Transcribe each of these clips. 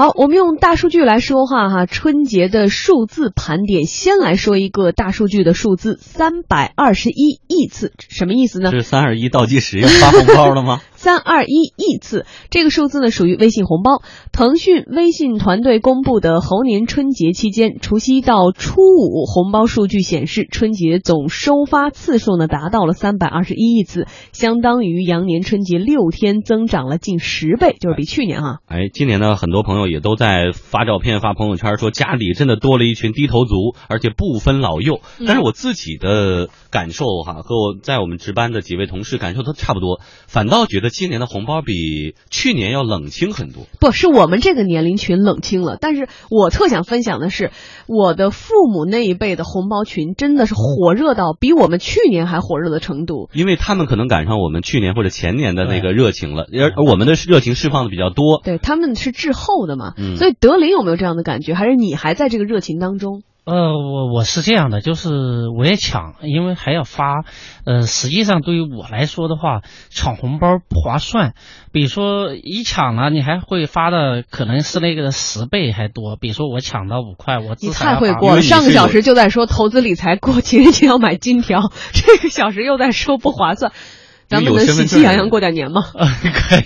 好，我们用大数据来说话哈。春节的数字盘点，先来说一个大数据的数字：三百二十一亿次，什么意思呢？是三二一倒计时要发红包了吗？三二一亿次，这个数字呢属于微信红包。腾讯微信团队公布的猴年春节期间，除夕到初五红包数据显示，春节总收发次数呢达到了三百二十一亿次，相当于羊年春节六天增长了近十倍，就是比去年哈。哎，今年呢，很多朋友也都在发照片、发朋友圈，说家里真的多了一群低头族，而且不分老幼。但是我自己的感受哈，和我在我们值班的几位同事感受都差不多，反倒觉得。今年的红包比去年要冷清很多，不是我们这个年龄群冷清了，但是我特想分享的是，我的父母那一辈的红包群真的是火热到比我们去年还火热的程度，因为他们可能赶上我们去年或者前年的那个热情了，而我们的热情释放的比较多，对，他们是滞后的嘛，所以德林有没有这样的感觉？还是你还在这个热情当中？呃，我我是这样的，就是我也抢，因为还要发。呃，实际上对于我来说的话，抢红包不划算。比如说一抢了，你还会发的可能是那个十倍还多。比如说我抢到五块，我你太会过了。上个小时就在说投资理财过情人节要买金条，这个小时又在说不划算。咱们能喜气洋洋过点年吗？可以，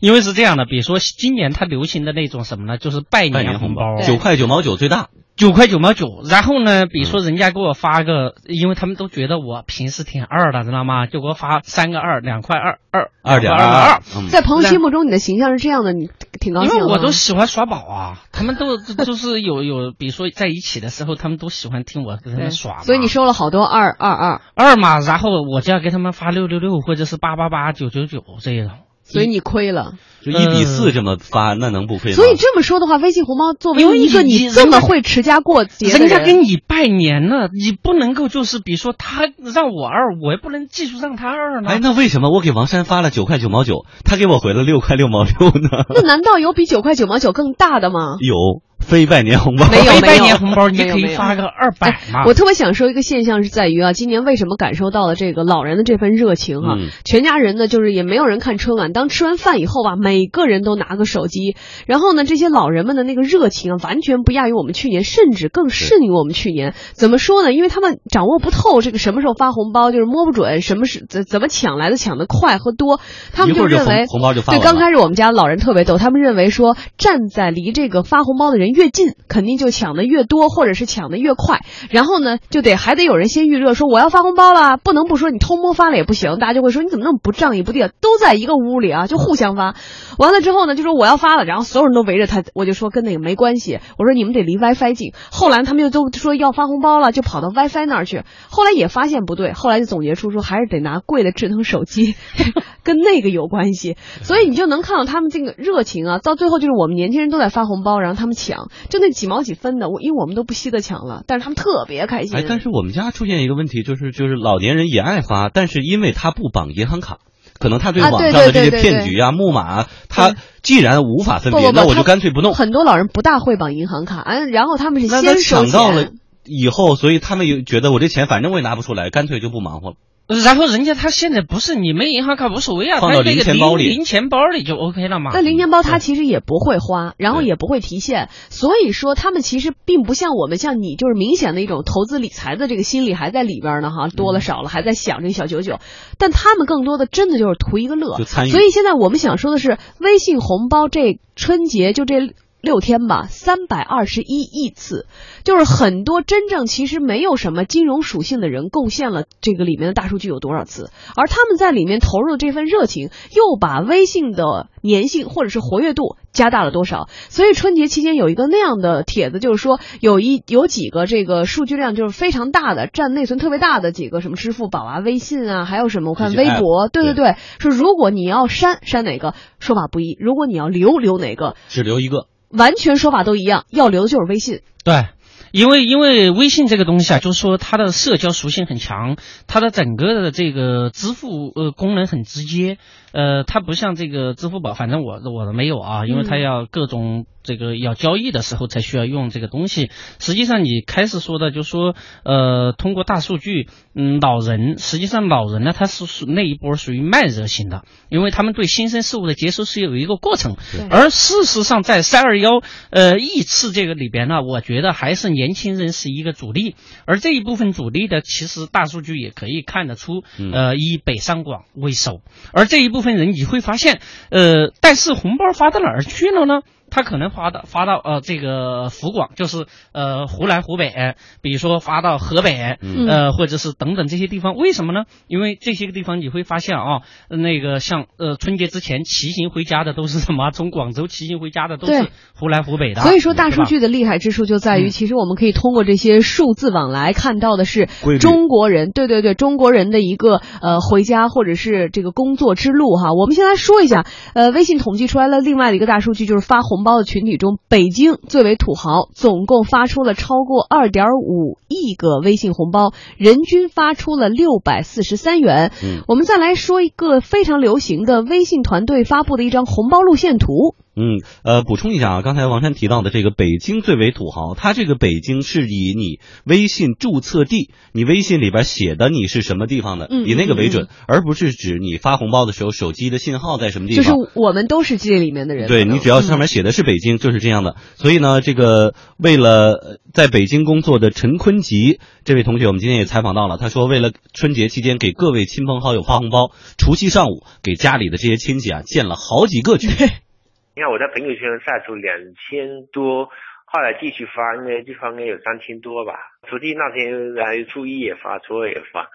因为是这样的。比如说今年它流行的那种什么呢？就是拜年红包，九块九毛九最大。九块九毛九，然后呢，比如说人家给我发个，因为他们都觉得我平时挺二的，知道吗？就给我发三个二，两块二二二点二二。在朋友心目中，你的形象是这样的，你挺高兴。因为我都喜欢耍宝啊，他们都 就是有有，比如说在一起的时候，他们都喜欢听我跟他们耍。所以你收了好多二二二二嘛，然后我就要给他们发六六六或者是八八八九九九这一种。所以你亏了，就一比四这么发，那能不亏吗？所以这么说的话，微信红包作为一个你这么会持家过节，人家跟你拜年呢，你不能够就是比如说他让我二，我也不能继续让他二呢。哎，那为什么我给王山发了九块九毛九，他给我回了六块六毛六呢？那难道有比九块九毛九更大的吗？有。非拜年红包，没有拜年红包，你可以发个二百嘛。我特别想说一个现象是在于啊，今年为什么感受到了这个老人的这份热情哈？全家人呢，就是也没有人看春晚，当吃完饭以后吧，每个人都拿个手机，然后呢，这些老人们的那个热情啊，完全不亚于我们去年，甚至更甚于我们去年。怎么说呢？因为他们掌握不透这个什么时候发红包，就是摸不准什么是怎怎么抢来的抢的快和多，他们就认为红包就发对，刚开始我们家老人特别逗，他们认为说站在离这个发红包的人越近，肯定。就抢的越多，或者是抢的越快，然后呢，就得还得有人先预热，说我要发红包了，不能不说你偷摸发了也不行，大家就会说你怎么那么不仗义不地，都在一个屋里啊，就互相发。完了之后呢，就说我要发了，然后所有人都围着他，我就说跟那个没关系，我说你们得离 WiFi 近。后来他们又都说要发红包了，就跑到 WiFi 那儿去。后来也发现不对，后来就总结出说还是得拿贵的智能手机，跟那个有关系。所以你就能看到他们这个热情啊，到最后就是我们年轻人都在发红包，然后他们抢，就那几毛。几分的，我因为我们都不稀得抢了，但是他们特别开心。哎，但是我们家出现一个问题，就是就是老年人也爱发，但是因为他不绑银行卡，可能他对网上的这些骗局啊、木马，他既然无法分别，那我就干脆不弄。很多老人不大会绑银行卡，嗯，然后他们是先抢到了以后，所以他们也觉得我这钱反正我也拿不出来，干脆就不忙活了。然后人家他现在不是你没银行卡无所谓啊，放到零钱包里，零钱包里就 OK 了嘛。那零钱包他其实也不会花，然后也不会提现，所以说他们其实并不像我们，像你就是明显的一种投资理财的这个心理还在里边呢哈，多了少了还在想这小九九，但他们更多的真的就是图一个乐，所以现在我们想说的是，微信红包这春节就这。六天吧，三百二十一亿次，就是很多真正其实没有什么金融属性的人贡献了这个里面的大数据有多少次，而他们在里面投入的这份热情，又把微信的粘性或者是活跃度加大了多少？所以春节期间有一个那样的帖子，就是说有一有几个这个数据量就是非常大的，占内存特别大的几个什么支付宝啊、微信啊，还有什么我看微博，对对对，说如果你要删删哪个，说法不一；如果你要留留哪个，只留一个。完全说法都一样，要留的就是微信。对，因为因为微信这个东西啊，就是说它的社交属性很强，它的整个的这个支付呃功能很直接，呃，它不像这个支付宝，反正我我的没有啊，因为它要各种。这个要交易的时候才需要用这个东西。实际上，你开始说的，就说呃，通过大数据，嗯，老人实际上老人呢，他是属那一波属于慢热型的，因为他们对新生事物的接收是有一个过程。而事实上，在三二幺呃亿次这个里边呢，我觉得还是年轻人是一个主力。而这一部分主力的，其实大数据也可以看得出，呃，以北上广为首。而这一部分人，你会发现，呃，但是红包发到哪儿去了呢？他可能发到发到呃这个福广，就是呃湖南湖北，比如说发到河北，呃或者是等等这些地方，为什么呢？因为这些个地方你会发现啊，那个像呃春节之前骑行回家的都是什么？从广州骑行回家的都是湖南湖北的。所以说大数据的厉害之处就在于，其实我们可以通过这些数字往来看到的是中国人，对对对，中国人的一个呃回家或者是这个工作之路哈。我们先来说一下，呃，微信统计出来了另外的一个大数据，就是发红。红包的群体中，北京最为土豪，总共发出了超过二点五亿个微信红包，人均发出了六百四十三元。嗯，我们再来说一个非常流行的微信团队发布的一张红包路线图。嗯，呃，补充一下啊，刚才王珊提到的这个北京最为土豪，它这个北京是以你微信注册地，你微信里边写的你是什么地方的，以那个为准，而不是指你发红包的时候手机的信号在什么地方。就是我们都是这里面的人。对你只要上面写的是北京，就是这样的。所以呢，这个为了在北京工作的陈坤吉这位同学，我们今天也采访到了，他说为了春节期间给各位亲朋好友发红包，除夕上午给家里的这些亲戚啊建了好几个群。你看我在朋友圈晒出两千多，后来继续发，应该就发应该有三千多吧。除夕那天还有初一也发，初二也发，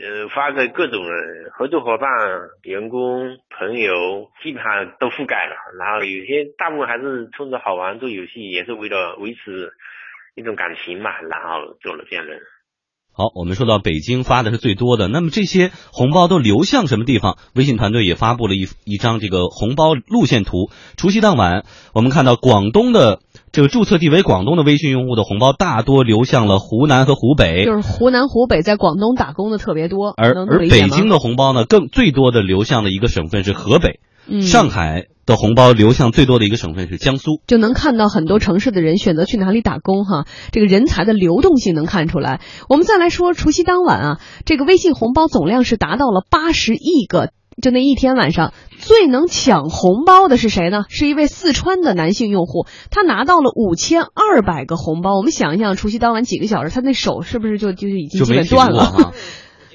呃，发给各种人，合作伙伴、员工、朋友，基本上都覆盖了。然后有些大部分还是冲着好玩做游戏，也是为了维持一种感情嘛，然后做了这样的。好，我们说到北京发的是最多的，那么这些红包都流向什么地方？微信团队也发布了一一张这个红包路线图。除夕当晚，我们看到广东的这个注册地为广东的微信用户的红包大多流向了湖南和湖北，就是湖南、湖北在广东打工的特别多。而而北京的红包呢，更最多的流向的一个省份是河北。上海的红包流向最多的一个省份是江苏，就能看到很多城市的人选择去哪里打工哈，这个人才的流动性能看出来。我们再来说除夕当晚啊，这个微信红包总量是达到了八十亿个，就那一天晚上最能抢红包的是谁呢？是一位四川的男性用户，他拿到了五千二百个红包。我们想一想，除夕当晚几个小时，他那手是不是就就已经基本断了？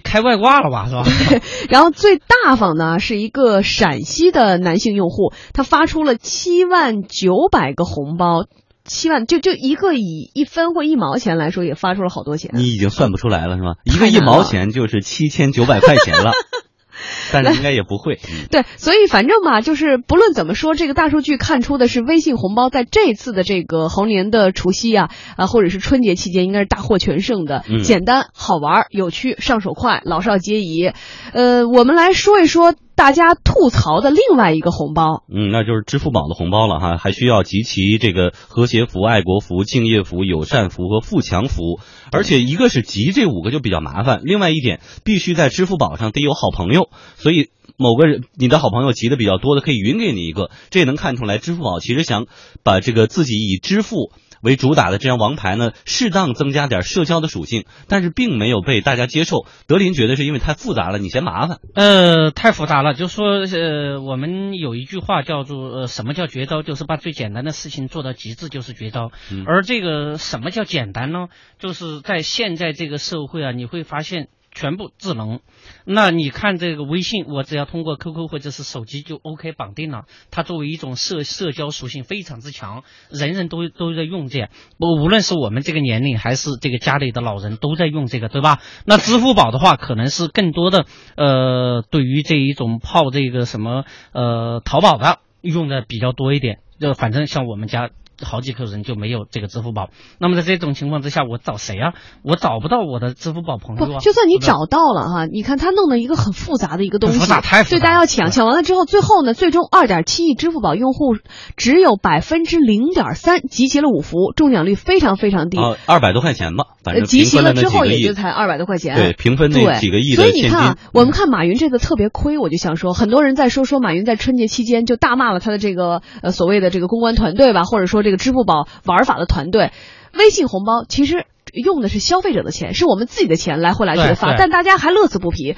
开外挂了吧，是吧？然后最大方呢是一个陕西的男性用户，他发出了七万九百个红包，七万就就一个以一分或一毛钱来说，也发出了好多钱。你已经算不出来了是吧？一个一毛钱就是七千九百块钱了。但是应该也不会，对，所以反正吧，就是不论怎么说，这个大数据看出的是微信红包在这次的这个猴年的除夕啊啊，或者是春节期间，应该是大获全胜的，简单好玩、有趣、上手快，老少皆宜。呃，我们来说一说。大家吐槽的另外一个红包，嗯，那就是支付宝的红包了哈，还需要集齐这个和谐福、爱国福、敬业福、友善福和富强福，而且一个是集这五个就比较麻烦，另外一点必须在支付宝上得有好朋友，所以某个人你的好朋友集的比较多的，可以匀给你一个，这也能看出来支付宝其实想把这个自己以支付。为主打的这张王牌呢，适当增加点社交的属性，但是并没有被大家接受。德林觉得是因为太复杂了，你嫌麻烦。呃，太复杂了，就说呃，我们有一句话叫做呃，什么叫绝招？就是把最简单的事情做到极致就是绝招。而这个什么叫简单呢？就是在现在这个社会啊，你会发现。全部智能，那你看这个微信，我只要通过 QQ 或者是手机就 OK 绑定了。它作为一种社社交属性非常之强，人人都都在用这，不无论是我们这个年龄还是这个家里的老人都在用这个，对吧？那支付宝的话，可能是更多的呃，对于这一种泡这个什么呃淘宝的用的比较多一点。就反正像我们家。好几个人就没有这个支付宝。那么在这种情况之下，我找谁啊？我找不到我的支付宝朋友就算你找到了哈，你看他弄了一个很复杂的一个东西，很复杂太复杂对大家要抢，抢完了之后，最后呢，最终二点七亿支付宝用户只有百分之零点三集齐了五福，中奖率非常非常低。啊，二百多块钱吧，反呃，正集齐了之后也就才二百多块钱。对，平分那，几个亿所以你看啊，，我们看马云这次特别亏，我就想说，很多人在说说马云在春节期间就大骂了他的这个呃所谓的这个公关团队吧，或者说这个支付宝玩法的团队。微信红包其实用的是消费者的钱，是我们自己的钱来回来去的发，但大家还乐此不疲。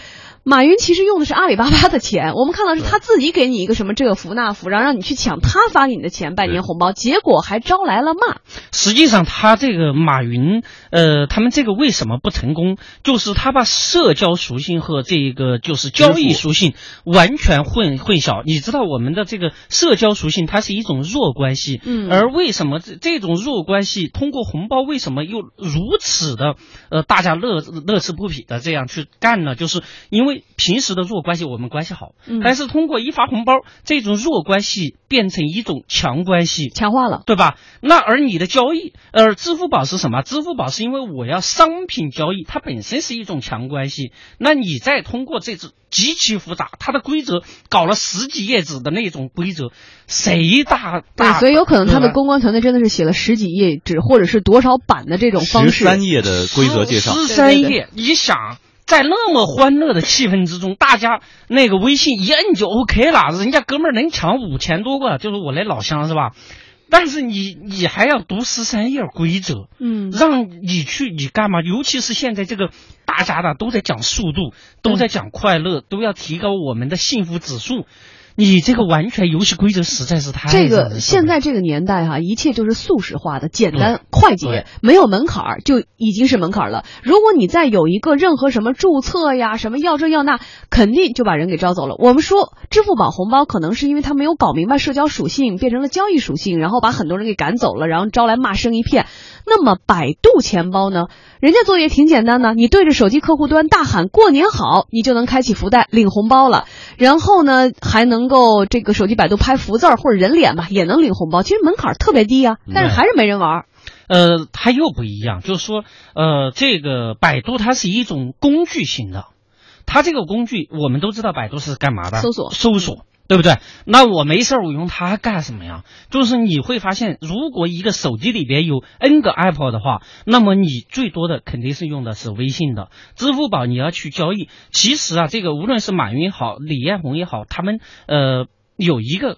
马云其实用的是阿里巴巴的钱，我们看到是他自己给你一个什么这个福那福，然后让你去抢他发给你的钱拜年红包，结果还招来了骂。实际上，他这个马云，呃，他们这个为什么不成功？就是他把社交属性和这个就是交易属性完全混混淆。你知道，我们的这个社交属性，它是一种弱关系，嗯而为什么这这种弱关系通过红包，为什么又如此的呃大家乐乐此不疲的这样去干呢？就是因为平时的弱关系我们关系好，嗯但是通过一发红包，这种弱关系变成一种强关系，强化了。对吧？那而你的交易，呃，支付宝是什么？支付宝是因为我要商品交易，它本身是一种强关系。那你再通过这种极其复杂，它的规则搞了十几页纸的那种规则，谁大对，大？所以有可能他的公关团队真的是写了十几页纸，或者是多少版的这种方式十式。三页的规则介绍，十对对三页，你想。在那么欢乐的气氛之中，大家那个微信一摁就 OK 了，人家哥们儿能抢五千多个，就是我那老乡是吧？但是你你还要读十三页规则，嗯，让你去你干嘛？尤其是现在这个大家的都在讲速度，都在讲快乐，都要提高我们的幸福指数。你这个完全游戏规则实在是太这个现在这个年代哈、一切就是速食化的、简单、对快捷，没有门槛儿就已经是门槛儿了。如果你再有一个任何什么注册呀、什么要这要那，肯定就把人给招走了。我们说支付宝红包可能是因为他没有搞明白社交属性，变成了交易属性，然后把很多人给赶走了，然后招来骂声一片。那么百度钱包呢？人家作业挺简单的，你对着手机客户端大喊“过年好”，你就能开启福袋领红包了。然后呢，还能够这个手机百度拍福字儿或者人脸吧，也能领红包。其实门槛儿特别低啊，但是还是没人玩儿。呃，它又不一样，就是说，呃，这个百度它是一种工具型的，它这个工具我们都知道，百度是干嘛的？搜索搜索，对不对？那我没事儿我用它干什么呀？就是你会发现，如果一个手机里边有 N 个 App 的话，那么你最多的肯定是用的是微信的，支付宝你要去交易。其实啊，这个无论是马云也好，李彦宏也好，他们呃有一个。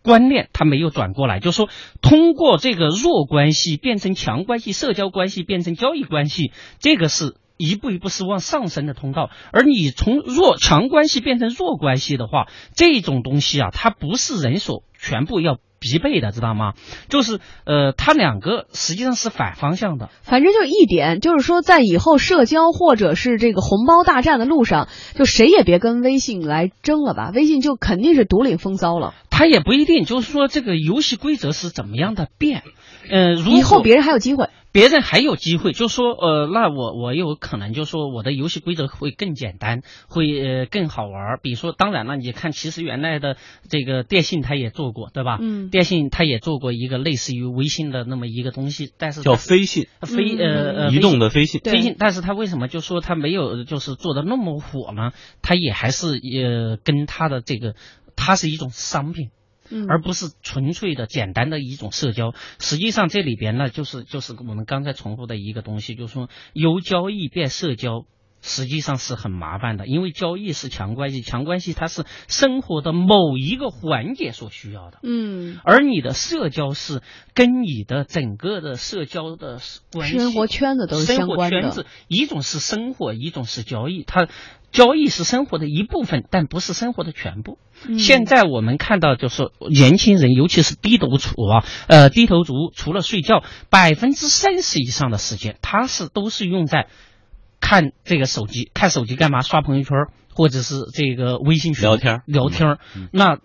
观念他没有转过来，就是说通过这个弱关系变成强关系，社交关系变成交易关系，这个是一步一步是往上升的通道。而你从弱强关系变成弱关系的话，这种东西啊，它不是人所全部要必备的，知道吗？就是呃，它两个实际上是反方向的。反正就一点，就是说在以后社交或者是这个红包大战的路上，就谁也别跟微信来争了吧，微信就肯定是独领风骚了。它也不一定，就是说这个游戏规则是怎么样的变，呃，如以后别人还有机会。别人还有机会，就说呃，那我我有可能就说我的游戏规则会更简单，会呃更好玩儿。比如说，当然了，你看，其实原来的这个电信它也做过，对吧？嗯电信它也做过一个类似于微信的那么一个东西，但是叫飞信，飞嗯呃呃移动的飞信。飞信，但是它为什么就说它没有就是做的那么火呢？它也还是呃跟它的这个，它是一种商品。嗯，而不是纯粹的简单的一种社交。实际上这里边呢，就是就是我们刚才重复的一个东西，就是说由交易变社交。实际上是很麻烦的，因为交易是强关系，强关系它是生活的某一个环节所需要的，嗯，而你的社交是跟你的整个的社交的关系、生活圈子都是生活相关的圈子。一种是生活，一种是交易。它交易是生活的一部分，但不是生活的全部。嗯现在我们看到，就是年轻人，尤其是低头族啊，呃，低头族除了睡觉，百分之三十以上的时间，他是都是用在看这个手机，看手机干嘛？刷朋友圈，或者是这个微信群聊天儿聊天那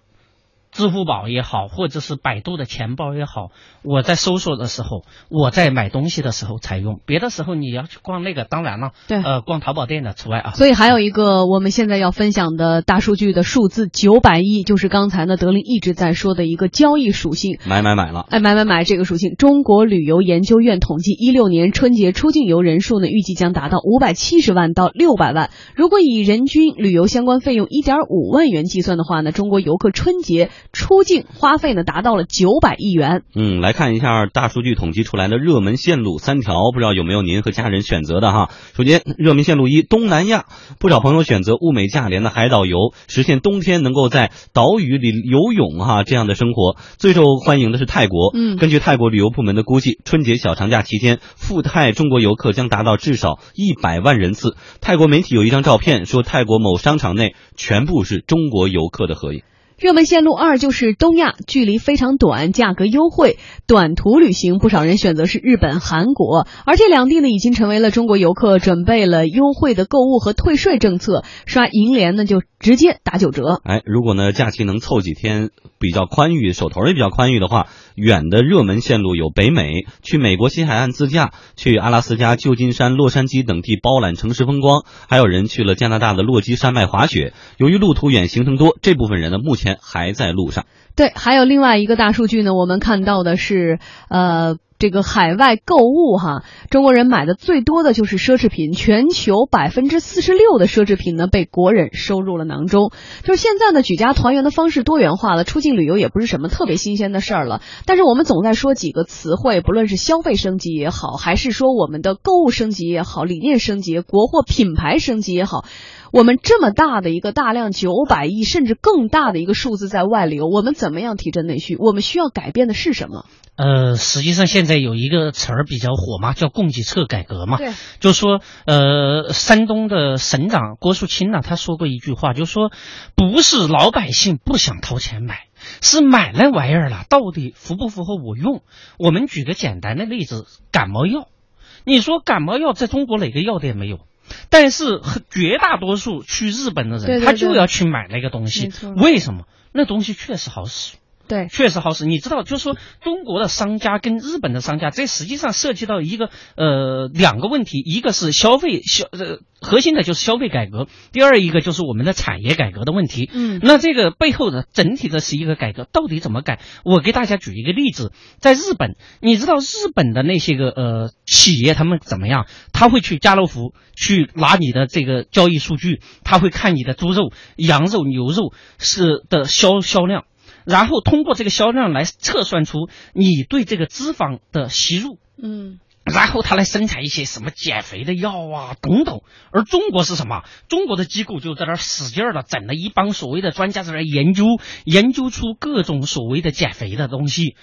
支付宝也好，或者是百度的钱包也好，我在搜索的时候，我在买东西的时候才用，别的时候你要去逛那个，当然了，对，呃，逛淘宝店的除外啊。所以还有一个我们现在要分享的大数据的数字九百亿，就是刚才呢德林一直在说的一个交易属性，买买买了，哎，买买买这个属性，中国旅游研究院统计，一六年春节出境游人数呢，预计将达到五百七十万到六百万。如果以人均旅游相关费用一点五万元计算的话呢，中国游客春节出境花费呢达到了九百亿元。嗯，来看一下大数据统计出来的热门线路三条，不知道有没有您和家人选择的哈？首先，热门线路一东南亚，不少朋友选择物美价廉的海岛游，实现冬天能够在岛屿里游泳哈这样的生活。最受欢迎的是泰国，嗯，根据泰国旅游部门的估计，春节小长假期间赴泰中国游客将达到至少一百万人次。泰国媒体有一张照片，说泰国某商场内全部是中国游客的合影。热门线路二就是东亚，距离非常短，价格优惠，短途旅行，不少人选择是日本、韩国，而这两地呢已经成为了中国游客准备了优惠的购物和退税政策，刷银联呢就直接打九折。哎，如果呢假期能凑几天比较宽裕，手头也比较宽裕的话，远的热门线路有北美，去美国西海岸自驾，去阿拉斯加、旧金山、洛杉矶等地包揽城市风光，还有人去了加拿大的落基山脉滑雪。由于路途远、行程多，这部分人呢目前还在路上。对，还有另外一个大数据呢，我们看到的是，呃。这个海外购物哈，中国人买的最多的就是奢侈品，全球百分之四十六的奢侈品呢被国人收入了囊中。就是现在呢，举家团圆的方式多元化了，出境旅游也不是什么特别新鲜的事儿了。但是我们总在说几个词汇，不论是消费升级也好，还是说我们的购物升级也好，理念升级、国货品牌升级也好。我们这么大的一个大量九百亿甚至更大的一个数字在外流，我们怎么样提振内需？我们需要改变的是什么？呃，实际上现在有一个词儿比较火嘛，叫供给侧改革嘛。对，就说呃，山东的省长郭树清呢，他说过一句话，就说不是老百姓不想掏钱买，是买那玩意儿了，到底符不符合我用？我们举个简单的例子，感冒药，你说感冒药在中国哪个药店没有？但是绝大多数去日本的人，他就要去买那个东西。为什么？那东西确实好使。对，确实好使。你知道，就是说中国的商家跟日本的商家，这实际上涉及到一个呃两个问题，一个是消费消呃核心的就是消费改革，第二一个就是我们的产业改革的问题。嗯，那这个背后的整体的是一个改革，到底怎么改？我给大家举一个例子，在日本，你知道日本的那些个呃企业他们怎么样？他会去家乐福去拿你的这个交易数据，他会看你的猪肉、羊肉、牛肉是的销销量。然后通过这个销量来测算出你对这个脂肪的吸入，嗯，然后他来生产一些什么减肥的药啊等等。而中国是什么？中国的机构就在那使劲儿的整了一帮所谓的专家在那研究，研究出各种所谓的减肥的东西。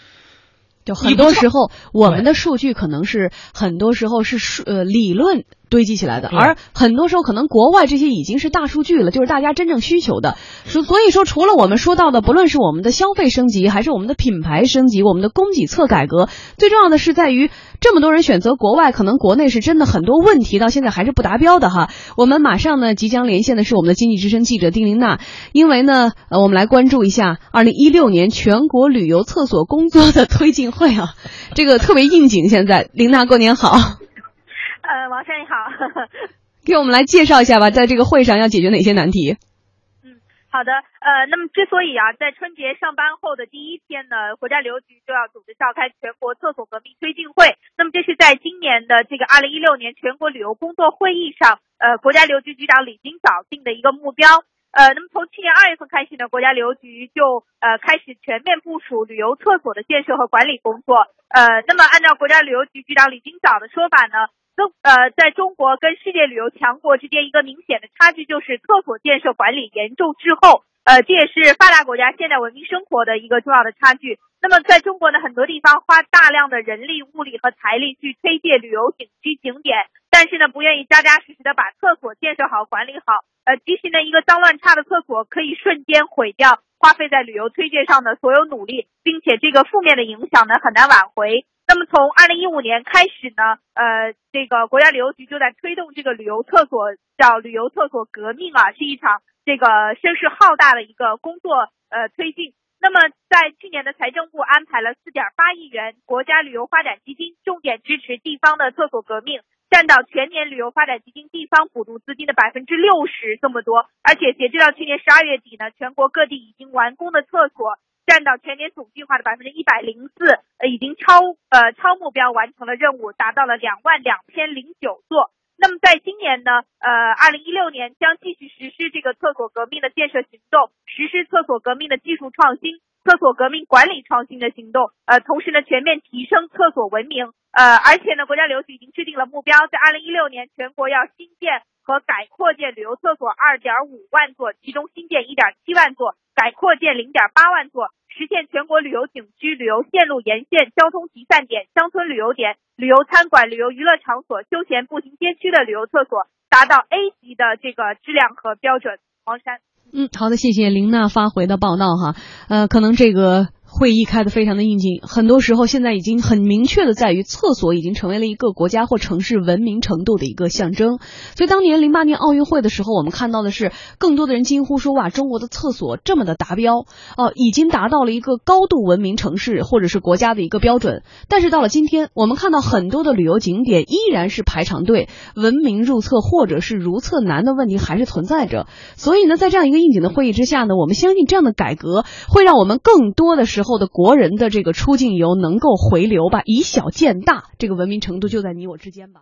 就很多时候，我们的数据可能是很多时候是数呃理论。堆积起来的，而很多时候可能国外这些已经是大数据了，就是大家真正需求的。所所以说，除了我们说到的，不论是我们的消费升级，还是我们的品牌升级，我们的供给侧改革，最重要的是在于这么多人选择国外，可能国内是真的很多问题到现在还是不达标的哈。我们马上呢即将连线的是我们的经济之声记者丁玲娜，因为呢呃我们来关注一下二零一六年全国旅游厕所工作的推进会啊，这个特别应景。现在，玲娜过年好。呃，王珊你好，给我们来介绍一下吧，在这个会上要解决哪些难题？嗯，好的，呃，那么之所以啊，在春节上班后的第一天呢，国家旅游局就要组织召开全国厕所革命推进会，那么这是在今年的这个二零一六年全国旅游工作会议上，呃，国家旅游局局长李金早定的一个目标。呃，那么从去年二月份开始呢，国家旅游局就呃开始全面部署旅游厕所的建设和管理工作。呃，那么按照国家旅游局局长李金早的说法呢。呃，在中国跟世界旅游强国之间一个明显的差距就是厕所建设管理严重滞后，呃，这也是发达国家现代文明生活的一个重要的差距。那么在中国呢，很多地方花大量的人力、物力和财力去推介旅游景区景点，但是呢，不愿意扎扎实实的把厕所建设好、管理好。呃，其实呢，一个脏乱差的厕所可以瞬间毁掉花费在旅游推介上的所有努力，并且这个负面的影响呢很难挽回。那么从二零一五年开始呢，呃，这个国家旅游局就在推动这个旅游厕所叫旅游厕所革命啊，是一场这个声势浩大的一个工作呃推进。那么在去年的财政部安排了四点八亿元国家旅游发展基金，重点支持地方的厕所革命，占到全年旅游发展基金地方补助资金的百分之六十这么多。而且截止到去年十二月底呢，全国各地已经完工的厕所占到全年总计划的百分之一百零四，呃，已经超呃超目标完成了任务，达到了两万两千零九座。那么在今年呢，呃，二零一六年将继续实施这个厕所革命的建设行动，实施厕所革命的技术创新、厕所革命管理创新的行动，呃，同时呢，全面提升厕所文明，呃，而且呢，国家旅游局已经制定了目标，在二零一六年全国要新建和改扩建旅游厕所二点五万座，其中新建一点七万座，改扩建零点八万座。实现全国旅游景区、旅游线路沿线交通集散点、乡村旅游点、旅游餐馆、旅游娱乐场所、休闲步行街区的旅游厕所达到 A 级的这个质量和标准。黄山，嗯，好的，谢谢林娜发回的报道哈。呃，可能这个。会议开得非常的应景，很多时候现在已经很明确的在于，厕所已经成为了一个国家或城市文明程度的一个象征。所以当年零八年奥运会的时候，我们看到的是更多的人惊呼说：“哇，中国的厕所这么的达标哦，已经达到了一个高度文明城市或者是国家的一个标准。”但是到了今天，我们看到很多的旅游景点依然是排长队，文明入厕或者是如厕难的问题还是存在着。所以呢，在这样一个应景的会议之下呢，我们相信这样的改革会让我们更多的是时候。后的国人的这个出境游能够回流吧，以小见大，这个文明程度就在你我之间吧。